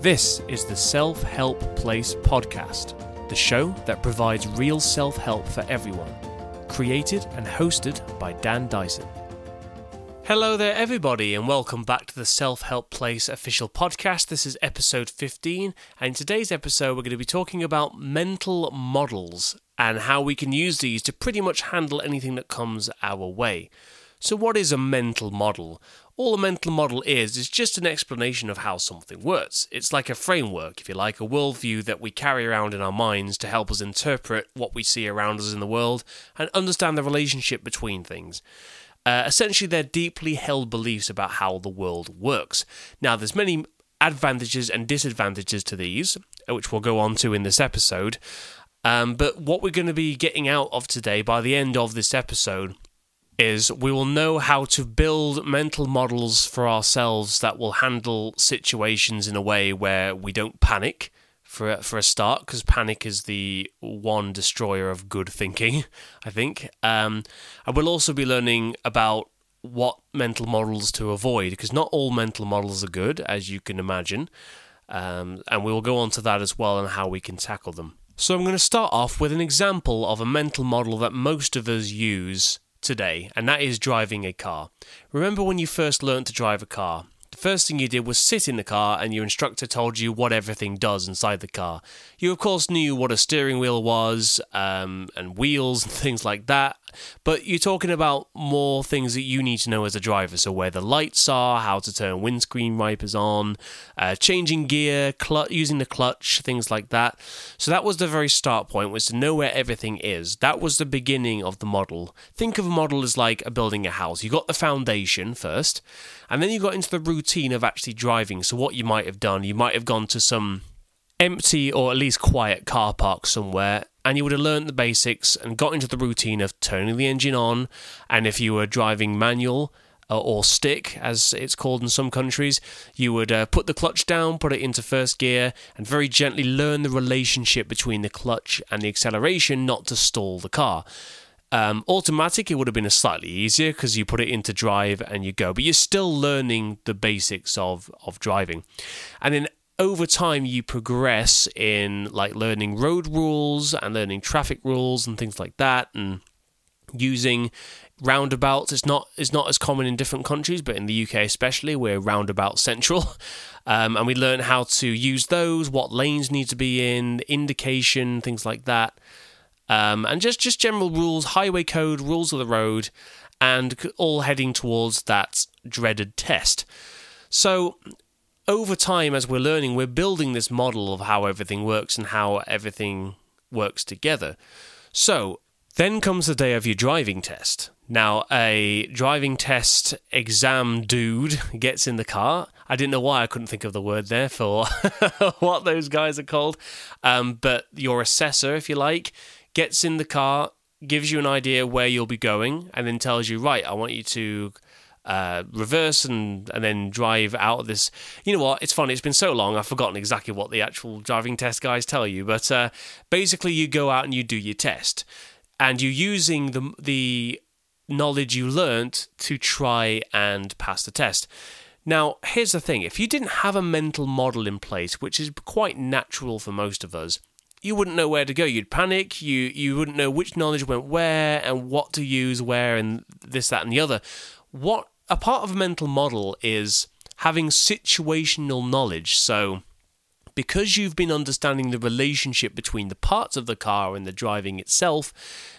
This is the Self Help Place podcast, the show that provides real self help for everyone. Created and hosted by Dan Dyson. Hello there, everybody, and welcome back to the Self Help Place official podcast. This is episode 15, and in today's episode, we're going to be talking about mental models and how we can use these to pretty much handle anything that comes our way. So, what is a mental model? All a mental model is is just an explanation of how something works. It's like a framework, if you like, a worldview that we carry around in our minds to help us interpret what we see around us in the world and understand the relationship between things. Uh, essentially, they're deeply held beliefs about how the world works. Now, there's many advantages and disadvantages to these, which we'll go on to in this episode. Um, but what we're going to be getting out of today by the end of this episode is we will know how to build mental models for ourselves that will handle situations in a way where we don't panic for for a start because panic is the one destroyer of good thinking i think. Um, and we'll also be learning about what mental models to avoid because not all mental models are good as you can imagine. Um, and we will go on to that as well and how we can tackle them. So i'm going to start off with an example of a mental model that most of us use today, and that is driving a car. Remember when you first learned to drive a car? The first thing you did was sit in the car, and your instructor told you what everything does inside the car. You, of course, knew what a steering wheel was, um, and wheels and things like that, but you're talking about more things that you need to know as a driver. So, where the lights are, how to turn windscreen wipers on, uh, changing gear, cl- using the clutch, things like that. So, that was the very start point, was to know where everything is. That was the beginning of the model. Think of a model as like a building a house. You got the foundation first, and then you got into the routine of actually driving. So, what you might have done, you might have gone to some empty or at least quiet car park somewhere and you would have learned the basics and got into the routine of turning the engine on. And if you were driving manual uh, or stick, as it's called in some countries, you would uh, put the clutch down, put it into first gear, and very gently learn the relationship between the clutch and the acceleration not to stall the car. Um, automatic, it would have been a slightly easier because you put it into drive and you go, but you're still learning the basics of of driving. And then over time you progress in like learning road rules and learning traffic rules and things like that and using roundabouts. It's not it's not as common in different countries but in the UK especially we're roundabout central. Um, and we learn how to use those what lanes need to be in indication things like that. Um, and just just general rules highway code rules of the road and all heading towards that dreaded test. So over time, as we're learning, we're building this model of how everything works and how everything works together. So then comes the day of your driving test. Now, a driving test exam dude gets in the car. I didn't know why I couldn't think of the word there for what those guys are called. Um, but your assessor, if you like, gets in the car, gives you an idea where you'll be going, and then tells you, right, I want you to uh, reverse and and then drive out of this. You know what? It's funny. It's been so long. I've forgotten exactly what the actual driving test guys tell you. But uh, basically, you go out and you do your test, and you're using the the knowledge you learnt to try and pass the test. Now, here's the thing: if you didn't have a mental model in place, which is quite natural for most of us, you wouldn't know where to go. You'd panic. You you wouldn't know which knowledge went where and what to use where and this, that, and the other. What a part of a mental model is having situational knowledge. So, because you've been understanding the relationship between the parts of the car and the driving itself,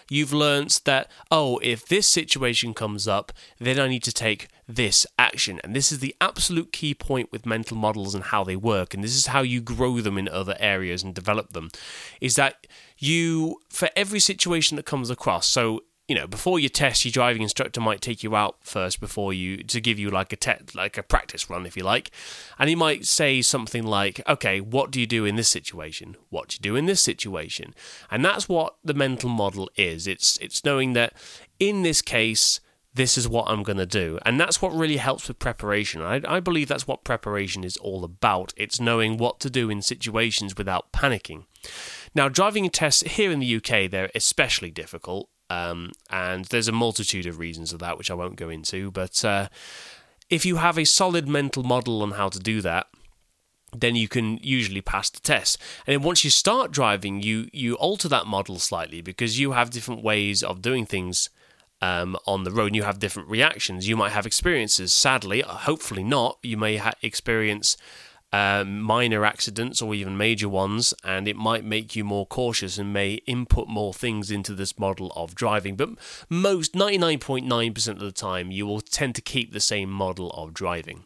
you've learnt that, oh, if this situation comes up, then I need to take this action. And this is the absolute key point with mental models and how they work. And this is how you grow them in other areas and develop them is that you, for every situation that comes across, so you know, before your test, your driving instructor might take you out first before you to give you like a te- like a practice run, if you like, and he might say something like, "Okay, what do you do in this situation? What do you do in this situation?" And that's what the mental model is. It's it's knowing that in this case, this is what I'm going to do, and that's what really helps with preparation. I, I believe that's what preparation is all about. It's knowing what to do in situations without panicking. Now, driving tests here in the UK, they're especially difficult um, and there's a multitude of reasons of that, which I won't go into. But uh, if you have a solid mental model on how to do that, then you can usually pass the test. And then once you start driving, you you alter that model slightly because you have different ways of doing things um, on the road. And you have different reactions. You might have experiences. Sadly, hopefully not. You may ha- experience uh, minor accidents or even major ones, and it might make you more cautious and may input more things into this model of driving. But most 99.9% of the time, you will tend to keep the same model of driving.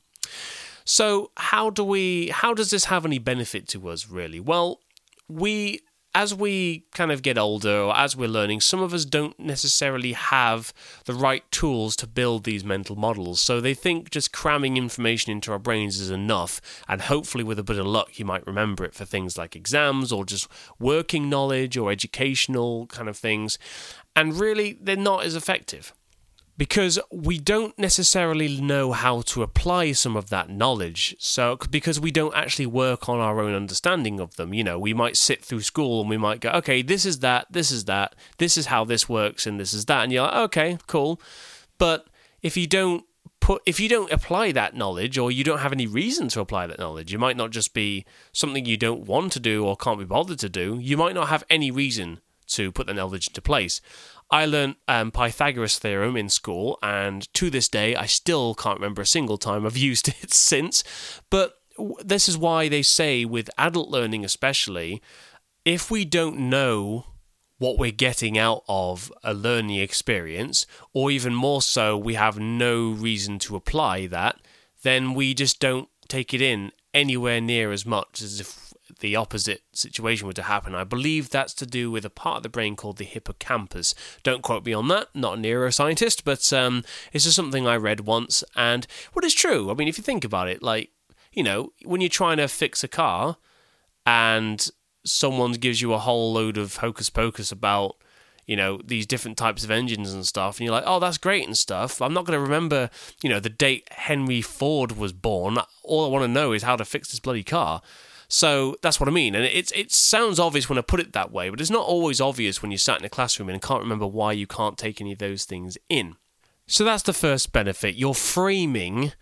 So how do we how does this have any benefit to us really? Well, we as we kind of get older or as we're learning, some of us don't necessarily have the right tools to build these mental models. So they think just cramming information into our brains is enough, and hopefully, with a bit of luck, you might remember it for things like exams or just working knowledge or educational kind of things. And really, they're not as effective because we don't necessarily know how to apply some of that knowledge. So, because we don't actually work on our own understanding of them, you know, we might sit through school and we might go, okay, this is that, this is that, this is how this works, and this is that. And you're like, okay, cool. But if you don't put, if you don't apply that knowledge or you don't have any reason to apply that knowledge, it might not just be something you don't want to do or can't be bothered to do, you might not have any reason to put the knowledge into place. I learned um, Pythagoras theorem in school, and to this day, I still can't remember a single time I've used it since. But this is why they say, with adult learning especially, if we don't know what we're getting out of a learning experience, or even more so, we have no reason to apply that, then we just don't take it in anywhere near as much as if the opposite situation were to happen. I believe that's to do with a part of the brain called the hippocampus. Don't quote me on that, not a neuroscientist, but um, it's just something I read once. And what is true? I mean, if you think about it, like, you know, when you're trying to fix a car and someone gives you a whole load of hocus pocus about you know these different types of engines and stuff and you're like oh that's great and stuff i'm not going to remember you know the date henry ford was born all i want to know is how to fix this bloody car so that's what I mean. And it, it sounds obvious when I put it that way, but it's not always obvious when you're sat in a classroom and can't remember why you can't take any of those things in. So that's the first benefit. You're framing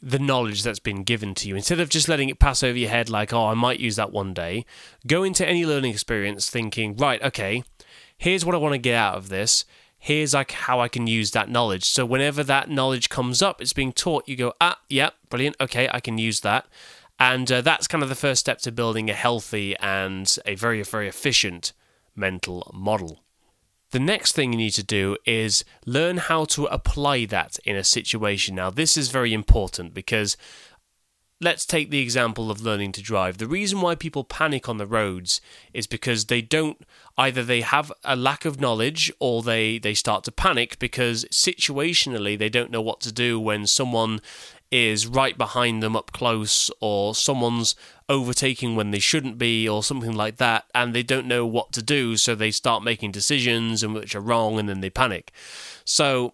the knowledge that's been given to you instead of just letting it pass over your head like, oh, I might use that one day. Go into any learning experience thinking, right, okay, here's what I want to get out of this. Here's like how I can use that knowledge. So whenever that knowledge comes up, it's being taught, you go, ah, yeah, brilliant. Okay, I can use that. And uh, that's kind of the first step to building a healthy and a very, very efficient mental model. The next thing you need to do is learn how to apply that in a situation. Now, this is very important because let's take the example of learning to drive. The reason why people panic on the roads is because they don't either they have a lack of knowledge or they they start to panic because situationally they don't know what to do when someone is right behind them up close, or someone's overtaking when they shouldn't be, or something like that, and they don't know what to do, so they start making decisions and which are wrong, and then they panic. So,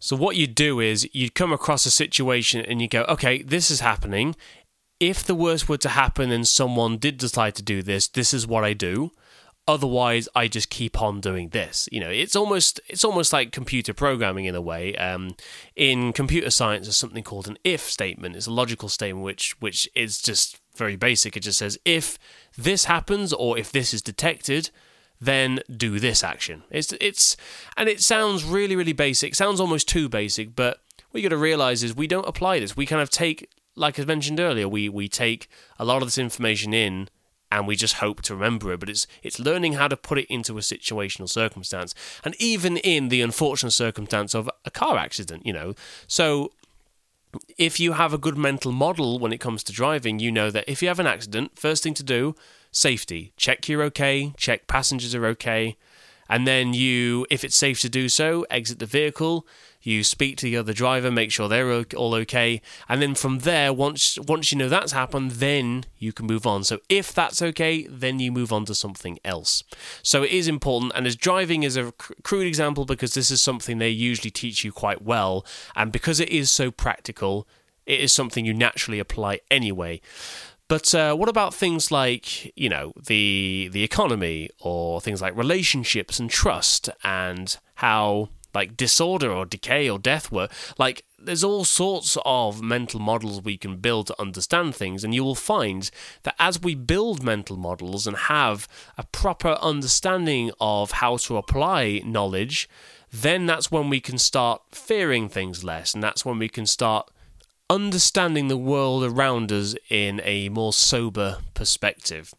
so what you do is you come across a situation and you go, okay, this is happening. If the worst were to happen and someone did decide to do this, this is what I do otherwise i just keep on doing this. You know it's almost it's almost like computer programming in a way. Um, in computer science there's something called an if statement. It's a logical statement which which is just very basic. It just says if this happens or if this is detected then do this action. It's it's and it sounds really really basic. Sounds almost too basic but what you got to realize is we don't apply this. We kind of take like i mentioned earlier we we take a lot of this information in and we just hope to remember it. But it's it's learning how to put it into a situational circumstance, and even in the unfortunate circumstance of a car accident, you know. So if you have a good mental model when it comes to driving, you know that if you have an accident, first thing to do, safety. Check you're okay, check passengers are okay, and then you, if it's safe to do so, exit the vehicle. You speak to the other driver, make sure they're all okay, and then from there, once once you know that's happened, then you can move on. So if that's okay, then you move on to something else. So it is important, and as driving is a crude example because this is something they usually teach you quite well, and because it is so practical, it is something you naturally apply anyway. But uh, what about things like you know the the economy or things like relationships and trust and how like disorder or decay or death were. Like there's all sorts of mental models we can build to understand things, and you will find that as we build mental models and have a proper understanding of how to apply knowledge, then that's when we can start fearing things less, and that's when we can start understanding the world around us in a more sober perspective.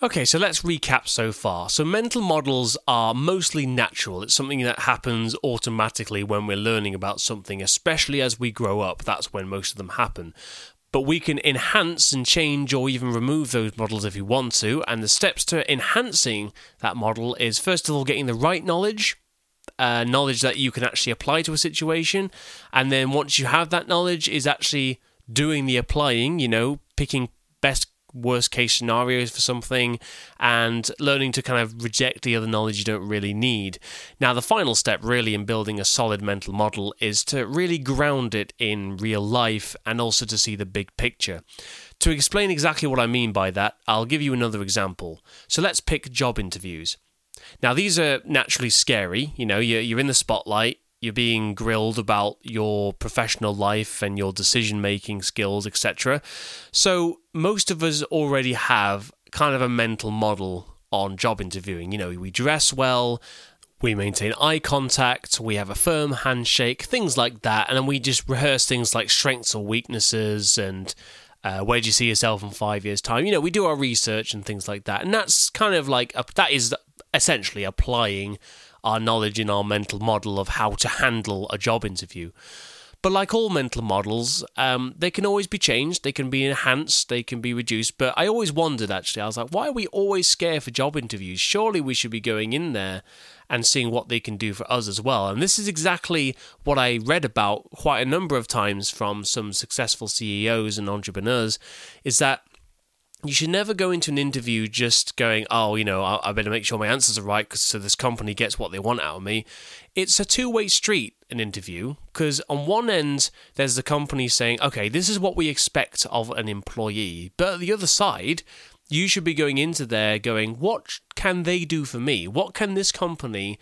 Okay, so let's recap so far. So, mental models are mostly natural. It's something that happens automatically when we're learning about something, especially as we grow up. That's when most of them happen. But we can enhance and change or even remove those models if we want to. And the steps to enhancing that model is first of all getting the right knowledge, uh, knowledge that you can actually apply to a situation. And then once you have that knowledge, is actually doing the applying, you know, picking best worst case scenarios for something and learning to kind of reject the other knowledge you don't really need. Now, the final step, really, in building a solid mental model is to really ground it in real life and also to see the big picture. To explain exactly what I mean by that, I'll give you another example. So let's pick job interviews. Now, these are naturally scary. You know, you're you're in the spotlight, you're being grilled about your professional life and your decision making skills, etc. So, most of us already have kind of a mental model on job interviewing. You know, we dress well, we maintain eye contact, we have a firm handshake, things like that. And then we just rehearse things like strengths or weaknesses and uh, where do you see yourself in five years' time? You know, we do our research and things like that. And that's kind of like, a, that is essentially applying our knowledge in our mental model of how to handle a job interview. But like all mental models, um, they can always be changed, they can be enhanced, they can be reduced. But I always wondered actually, I was like, why are we always scared for job interviews? Surely we should be going in there and seeing what they can do for us as well. And this is exactly what I read about quite a number of times from some successful CEOs and entrepreneurs is that you should never go into an interview just going, oh, you know, I, I better make sure my answers are right because so this company gets what they want out of me. It's a two way street, an interview, because on one end, there's the company saying, okay, this is what we expect of an employee. But the other side, you should be going into there going, what can they do for me? What can this company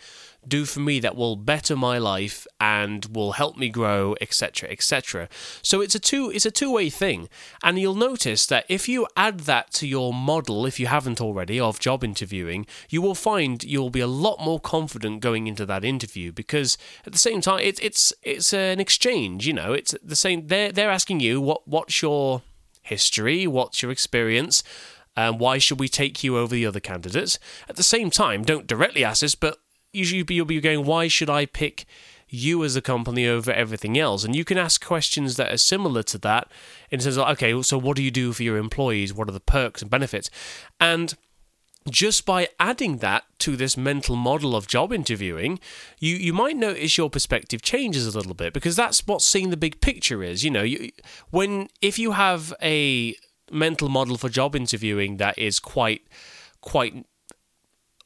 do for me that will better my life and will help me grow, etc., etc. So it's a two it's a two way thing, and you'll notice that if you add that to your model, if you haven't already, of job interviewing, you will find you'll be a lot more confident going into that interview because at the same time it's it's it's an exchange. You know, it's the same. They're they're asking you what what's your history, what's your experience. Um, why should we take you over the other candidates? At the same time, don't directly ask this, but usually you'll be going, why should I pick you as a company over everything else? And you can ask questions that are similar to that in terms of, okay, so what do you do for your employees? What are the perks and benefits? And just by adding that to this mental model of job interviewing, you, you might notice your perspective changes a little bit because that's what seeing the big picture is. You know, you, when if you have a mental model for job interviewing that is quite quite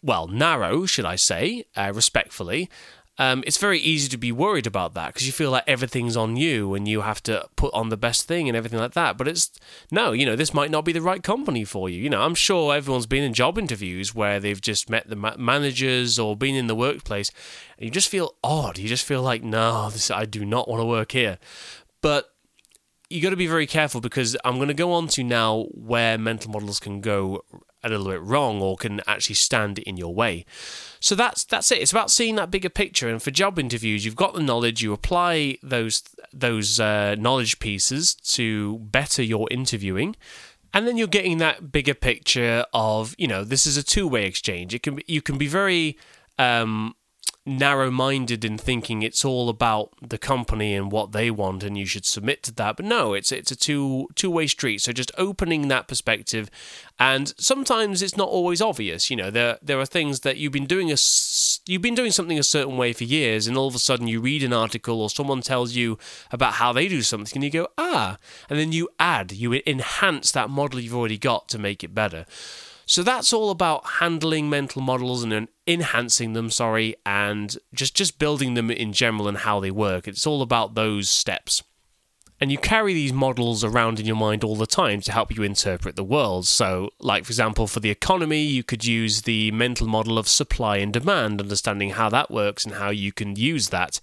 well, narrow, should I say, uh, respectfully, um, it's very easy to be worried about that because you feel like everything's on you and you have to put on the best thing and everything like that. But it's no, you know, this might not be the right company for you. You know, I'm sure everyone's been in job interviews where they've just met the ma- managers or been in the workplace and you just feel odd. You just feel like, no, this, I do not want to work here. But you got to be very careful because I'm going to go on to now where mental models can go a little bit wrong or can actually stand in your way. So that's that's it. It's about seeing that bigger picture. And for job interviews, you've got the knowledge. You apply those those uh, knowledge pieces to better your interviewing, and then you're getting that bigger picture of you know this is a two way exchange. It can be, you can be very um, narrow minded in thinking it's all about the company and what they want and you should submit to that. But no, it's it's a two two way street. So just opening that perspective and sometimes it's not always obvious. You know, there there are things that you've been doing a you've been doing something a certain way for years and all of a sudden you read an article or someone tells you about how they do something and you go, "Ah." And then you add, you enhance that model you've already got to make it better. So that's all about handling mental models and enhancing them, sorry, and just just building them in general and how they work. It's all about those steps. and you carry these models around in your mind all the time to help you interpret the world. So, like, for example, for the economy, you could use the mental model of supply and demand, understanding how that works and how you can use that.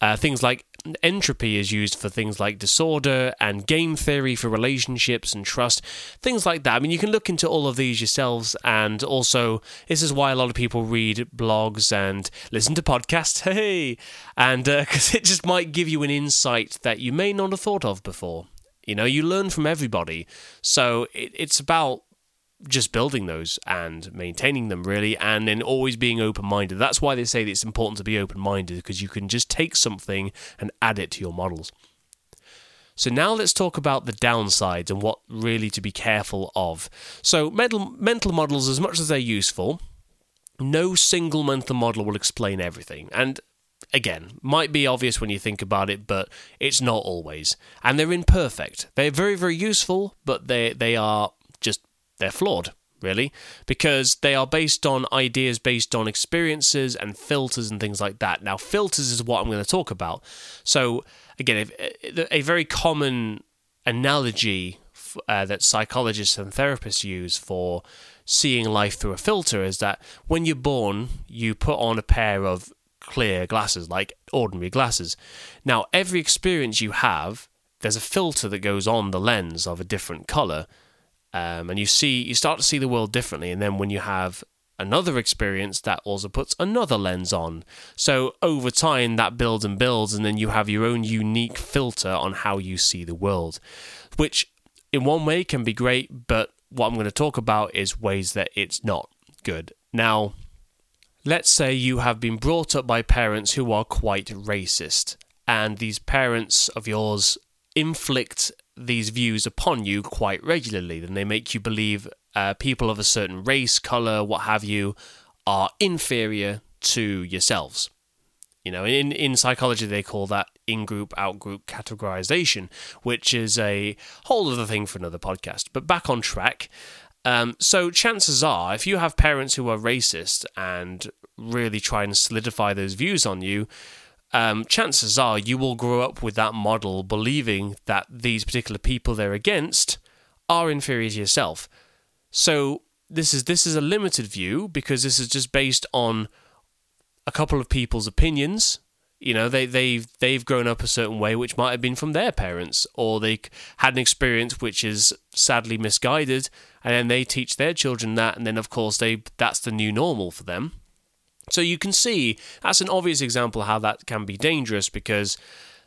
Uh, things like entropy is used for things like disorder and game theory for relationships and trust, things like that. I mean, you can look into all of these yourselves, and also this is why a lot of people read blogs and listen to podcasts. Hey, and because uh, it just might give you an insight that you may not have thought of before. You know, you learn from everybody, so it, it's about just building those and maintaining them really and then always being open-minded that's why they say that it's important to be open-minded because you can just take something and add it to your models so now let's talk about the downsides and what really to be careful of so mental mental models as much as they're useful no single mental model will explain everything and again, might be obvious when you think about it, but it's not always. And they're imperfect. They're very, very useful, but they they are just they're flawed, really, because they are based on ideas based on experiences and filters and things like that. Now, filters is what I'm going to talk about. So, again, a very common analogy uh, that psychologists and therapists use for seeing life through a filter is that when you're born, you put on a pair of clear glasses, like ordinary glasses. Now, every experience you have, there's a filter that goes on the lens of a different color um, and you see you start to see the world differently. And then when you have another experience that also puts another lens on. So over time that builds and builds. And then you have your own unique filter on how you see the world which in one way can be great. But what i'm going to talk about is ways that it's not good. Now let's say you have been brought up by parents who are quite racist. And these parents of yours inflict these views upon you quite regularly. Then they make you believe uh, people of a certain race, color, what have you, are inferior to yourselves. You know, in, in psychology, they call that in group, out group categorization, which is a whole other thing for another podcast. But back on track. Um, so, chances are, if you have parents who are racist and really try and solidify those views on you, um, chances are you will grow up with that model believing that these particular people they're against are inferior to yourself. So this is this is a limited view because this is just based on a couple of people's opinions. You know, they they've they've grown up a certain way, which might have been from their parents, or they had an experience which is sadly misguided, and then they teach their children that, and then of course they that's the new normal for them. So you can see that's an obvious example how that can be dangerous because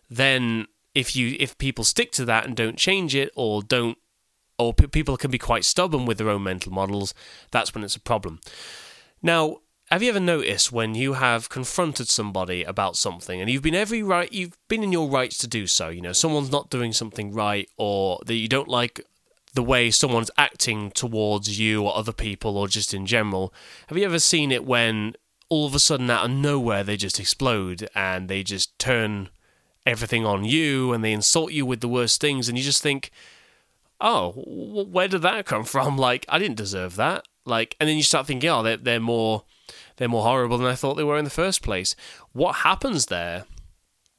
then if you if people stick to that and don't change it or don't or p- people can be quite stubborn with their own mental models, that's when it's a problem. Now, have you ever noticed when you have confronted somebody about something and you've been every right you've been in your rights to do so, you know, someone's not doing something right or that you don't like the way someone's acting towards you or other people or just in general. Have you ever seen it when all of a sudden out of nowhere they just explode and they just turn everything on you and they insult you with the worst things. And you just think oh where did that come from? Like i didn't deserve that. Like and then you start thinking oh they're, they're more they're more horrible than i thought they were in the first place. What happens there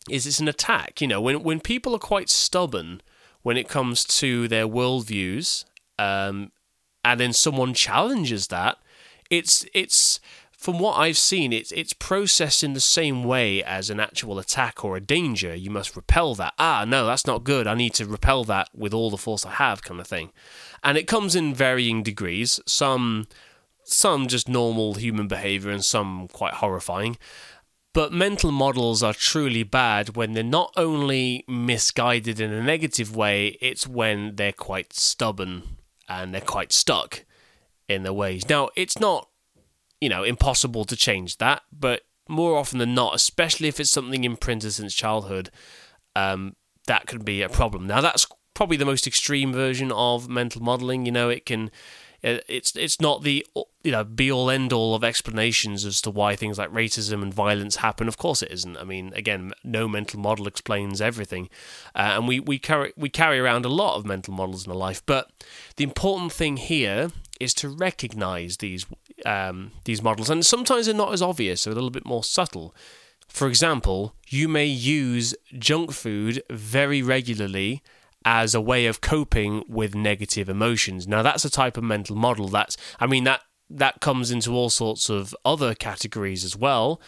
is it's an attack. You know when when people are quite stubborn when it comes to their worldviews um, and then someone challenges that it's it's from what I've seen, it's it's processed in the same way as an actual attack or a danger. You must repel that. Ah, no, that's not good. I need to repel that with all the force I have, kind of thing. And it comes in varying degrees. Some some just normal human behavior, and some quite horrifying. But mental models are truly bad when they're not only misguided in a negative way, it's when they're quite stubborn and they're quite stuck in their ways. Now, it's not you know, impossible to change that. But more often than not, especially if it's something imprinted since childhood, um, that can be a problem. Now, that's probably the most extreme version of mental modeling. You know, it can. It's it's not the you know be all end all of explanations as to why things like racism and violence happen. Of course, it isn't. I mean, again, no mental model explains everything, uh, and we we carry we carry around a lot of mental models in our life. But the important thing here is to recognize these um, these models, and sometimes they're not as obvious; they're a little bit more subtle. For example, you may use junk food very regularly as a way of coping with negative emotions. Now that's a type of mental model that's I mean that that comes into all sorts of other categories as well.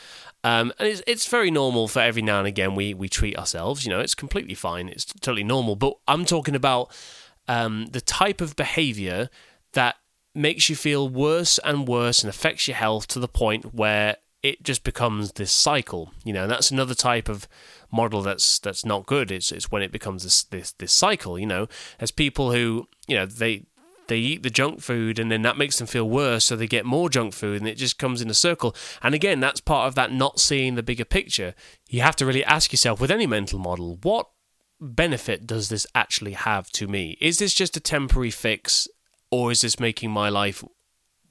Um, and it's, it's very normal for every now and again we, we treat ourselves, you know, it's completely fine. It's totally normal. But I'm talking about um, the type of behavior that makes you feel worse and worse and affects your health to the point where it just becomes this cycle. You know, that's another type of model that's that's not good. It's it's when it becomes this this this cycle. You know, as people who you know they they eat the junk food and then that makes them feel worse, so they get more junk food and it just comes in a circle. And again, that's part of that not seeing the bigger picture. You have to really ask yourself with any mental model, what benefit does this actually have to me? Is this just a temporary fix or is this making my life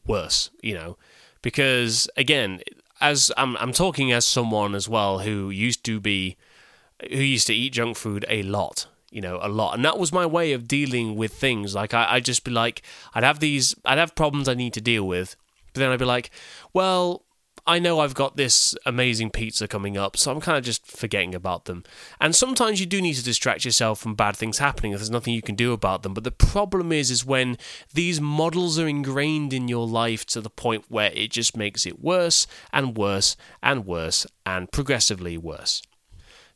worse? You know, because again, as I'm, I'm talking as someone as well who used to be, who used to eat junk food a lot, you know, a lot. And that was my way of dealing with things. Like, I, I'd just be like, I'd have these, I'd have problems I need to deal with. But then I'd be like, well, I know I've got this amazing pizza coming up, so I'm kind of just forgetting about them. And sometimes you do need to distract yourself from bad things happening if there's nothing you can do about them. But the problem is, is when these models are ingrained in your life to the point where it just makes it worse and worse and worse and progressively worse.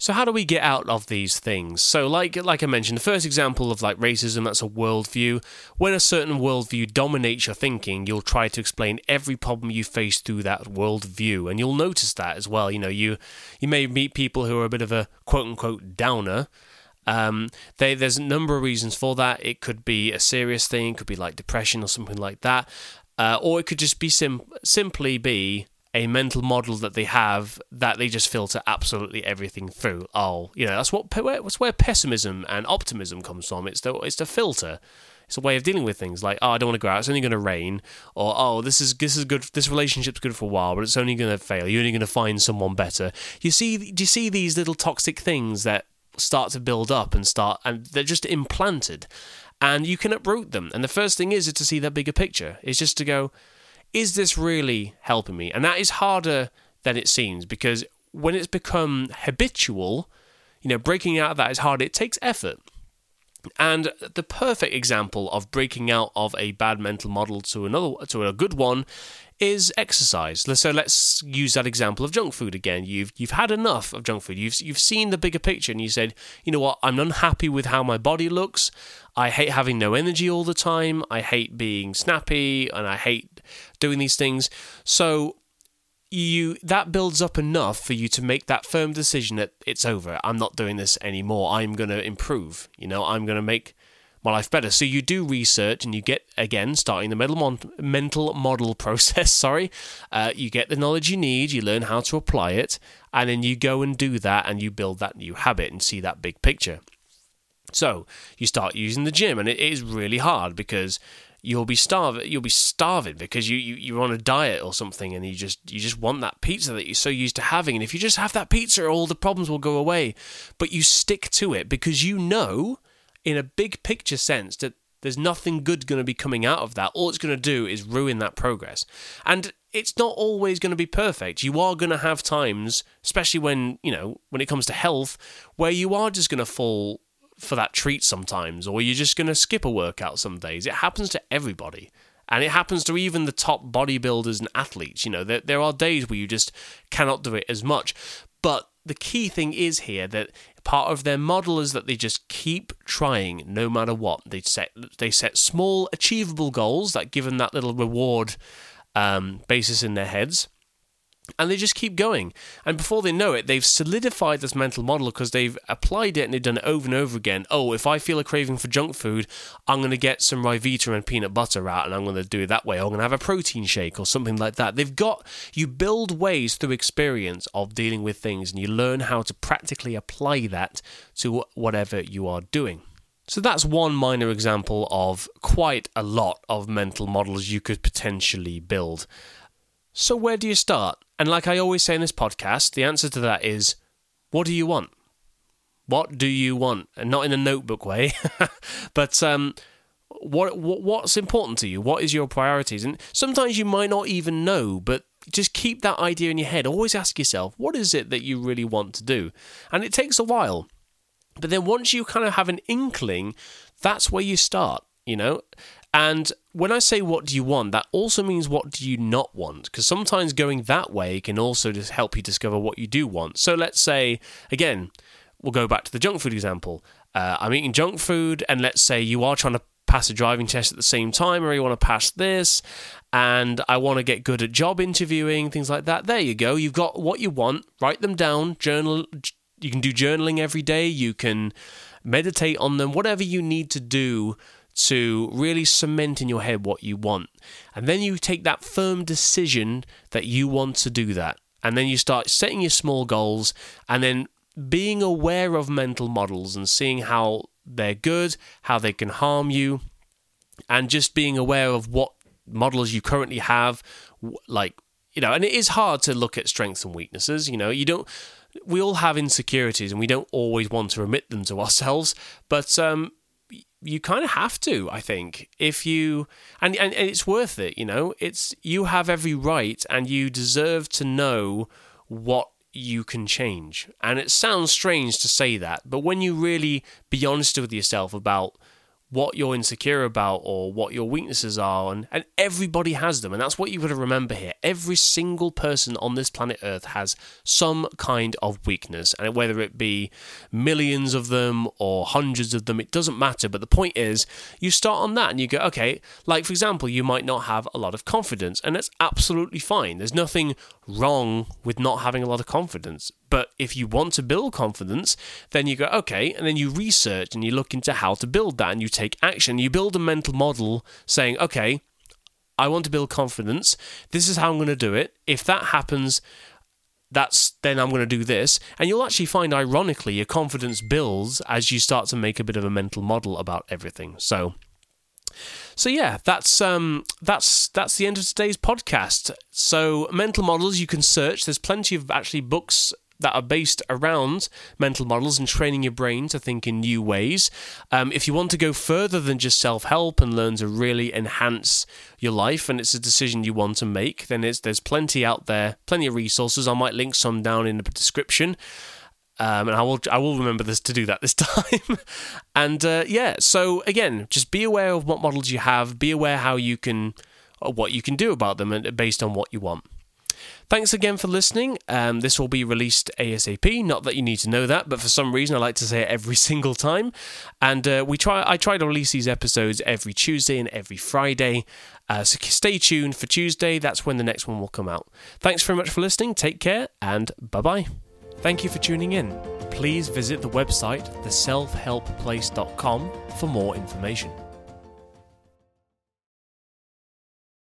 So how do we get out of these things? So like like I mentioned, the first example of like racism, that's a worldview. When a certain worldview dominates your thinking, you'll try to explain every problem you face through that worldview. And you'll notice that as well. You know, you you may meet people who are a bit of a quote unquote downer. Um, they, there's a number of reasons for that. It could be a serious thing, it could be like depression or something like that, uh, or it could just be sim- simply be a mental model that they have that they just filter absolutely everything through. Oh, you know, that's what that's where pessimism and optimism comes from. It's the it's the filter. It's a way of dealing with things like, oh, I don't want to go out. It's only going to rain, or oh, this is this is good. This relationship's good for a while, but it's only going to fail. You're only going to find someone better. You see, do you see these little toxic things that start to build up and start, and they're just implanted, and you can uproot them. And the first thing is, is to see that bigger picture. Is just to go, is this really helping me? And that is harder than it seems because when it's become habitual, you know, breaking out of that is hard. It takes effort. And the perfect example of breaking out of a bad mental model to another to a good one is exercise. So let's use that example of junk food again. You've you've had enough of junk food. You've you've seen the bigger picture and you said, "You know what? I'm unhappy with how my body looks. I hate having no energy all the time. I hate being snappy and I hate doing these things." So you that builds up enough for you to make that firm decision that it's over. I'm not doing this anymore. I'm going to improve. You know, I'm going to make my life better. So you do research and you get again starting the mental mon- mental model process. Sorry, uh, you get the knowledge you need. You learn how to apply it, and then you go and do that, and you build that new habit and see that big picture. So you start using the gym, and it is really hard because you'll be starving you'll be starving because you, you you're on a diet or something and you just you just want that pizza that you're so used to having. And if you just have that pizza all the problems will go away. But you stick to it because you know in a big picture sense that there's nothing good going to be coming out of that. All it's going to do is ruin that progress. And it's not always going to be perfect. You are going to have times especially when you know when it comes to health where you are just going to fall for that treat sometimes, or you're just going to skip a workout some days. It happens to everybody. And it happens to even the top bodybuilders and athletes. You know, there, there are days where you just cannot do it as much. But the key thing is here that part of their model is that they just keep trying no matter what. They set they set small achievable goals that give them that little reward um, basis in their heads, and they just keep going. And before they know it, they've solidified this mental model because they've applied it and they've done it over and over again. Oh, if I feel a craving for junk food, I'm going to get some Ryvita and peanut butter out and I'm going to do it that way. I'm going to have a protein shake or something like that. They've got, you build ways through experience of dealing with things and you learn how to practically apply that to whatever you are doing. So that's one minor example of quite a lot of mental models you could potentially build. So, where do you start? And like I always say in this podcast, the answer to that is what do you want? What do you want? And not in a notebook way, but um, what, what what's important to you? What is your priorities? And sometimes you might not even know, but just keep that idea in your head. Always ask yourself, what is it that you really want to do? And it takes a while. But then once you kind of have an inkling, that's where you start, you know? And when I say what do you want, that also means what do you not want? Because sometimes going that way can also just help you discover what you do want. So let's say, again, we'll go back to the junk food example. Uh, I'm eating junk food, and let's say you are trying to pass a driving test at the same time, or you want to pass this, and I want to get good at job interviewing, things like that. There you go. You've got what you want. Write them down. Journal. You can do journaling every day. You can meditate on them. Whatever you need to do to really cement in your head what you want. And then you take that firm decision that you want to do that. And then you start setting your small goals and then being aware of mental models and seeing how they're good, how they can harm you, and just being aware of what models you currently have. Like, you know, and it is hard to look at strengths and weaknesses. You know, you don't we all have insecurities and we don't always want to admit them to ourselves but um, you kind of have to i think if you and, and it's worth it you know? It's you have every right and you deserve to know what you can change. And it sounds strange to say that but when you really be honest with yourself about what you're insecure about or what your weaknesses are and, and everybody has them. And that's what you've got to remember here. Every single person on this planet earth has some kind of weakness and whether it be millions of them or hundreds of them it doesn't matter. But the point is you start on that and you go okay like for example you might not have a lot of confidence and that's absolutely fine. There's nothing wrong with not having a lot of confidence but if you want to build confidence, then you go, okay, and then you research and you look into how to build that and you take action. You build a mental model saying, okay, I want to build confidence. This is how I'm going to do it. If that happens, that's then I'm going to do this. And you'll actually find, ironically, your confidence builds as you start to make a bit of a mental model about everything. So, so yeah, that's um, that's that's the end of today's podcast. So mental models you can search. There's plenty of actually books that are based around mental models and training your brain to think in new ways. Um, if you want to go further than just self help and learn to really enhance your life, and it's a decision you want to make, then there's plenty out there, plenty of resources. I might link some down in the description. Um, and I will I will remember this to do that this time. and uh, yeah, so again, just be aware of what models you have. Be aware how you can, what you can do about them, and based on what you want. Thanks again for listening. Um, this will be released ASAP. Not that you need to know that, but for some reason I like to say it every single time. And uh, we try. I try to release these episodes every Tuesday and every Friday. Uh, so stay tuned for Tuesday. That's when the next one will come out. Thanks very much for listening. Take care and bye bye. Thank you for tuning in. Please visit the website theselfhelpplace.com for more information.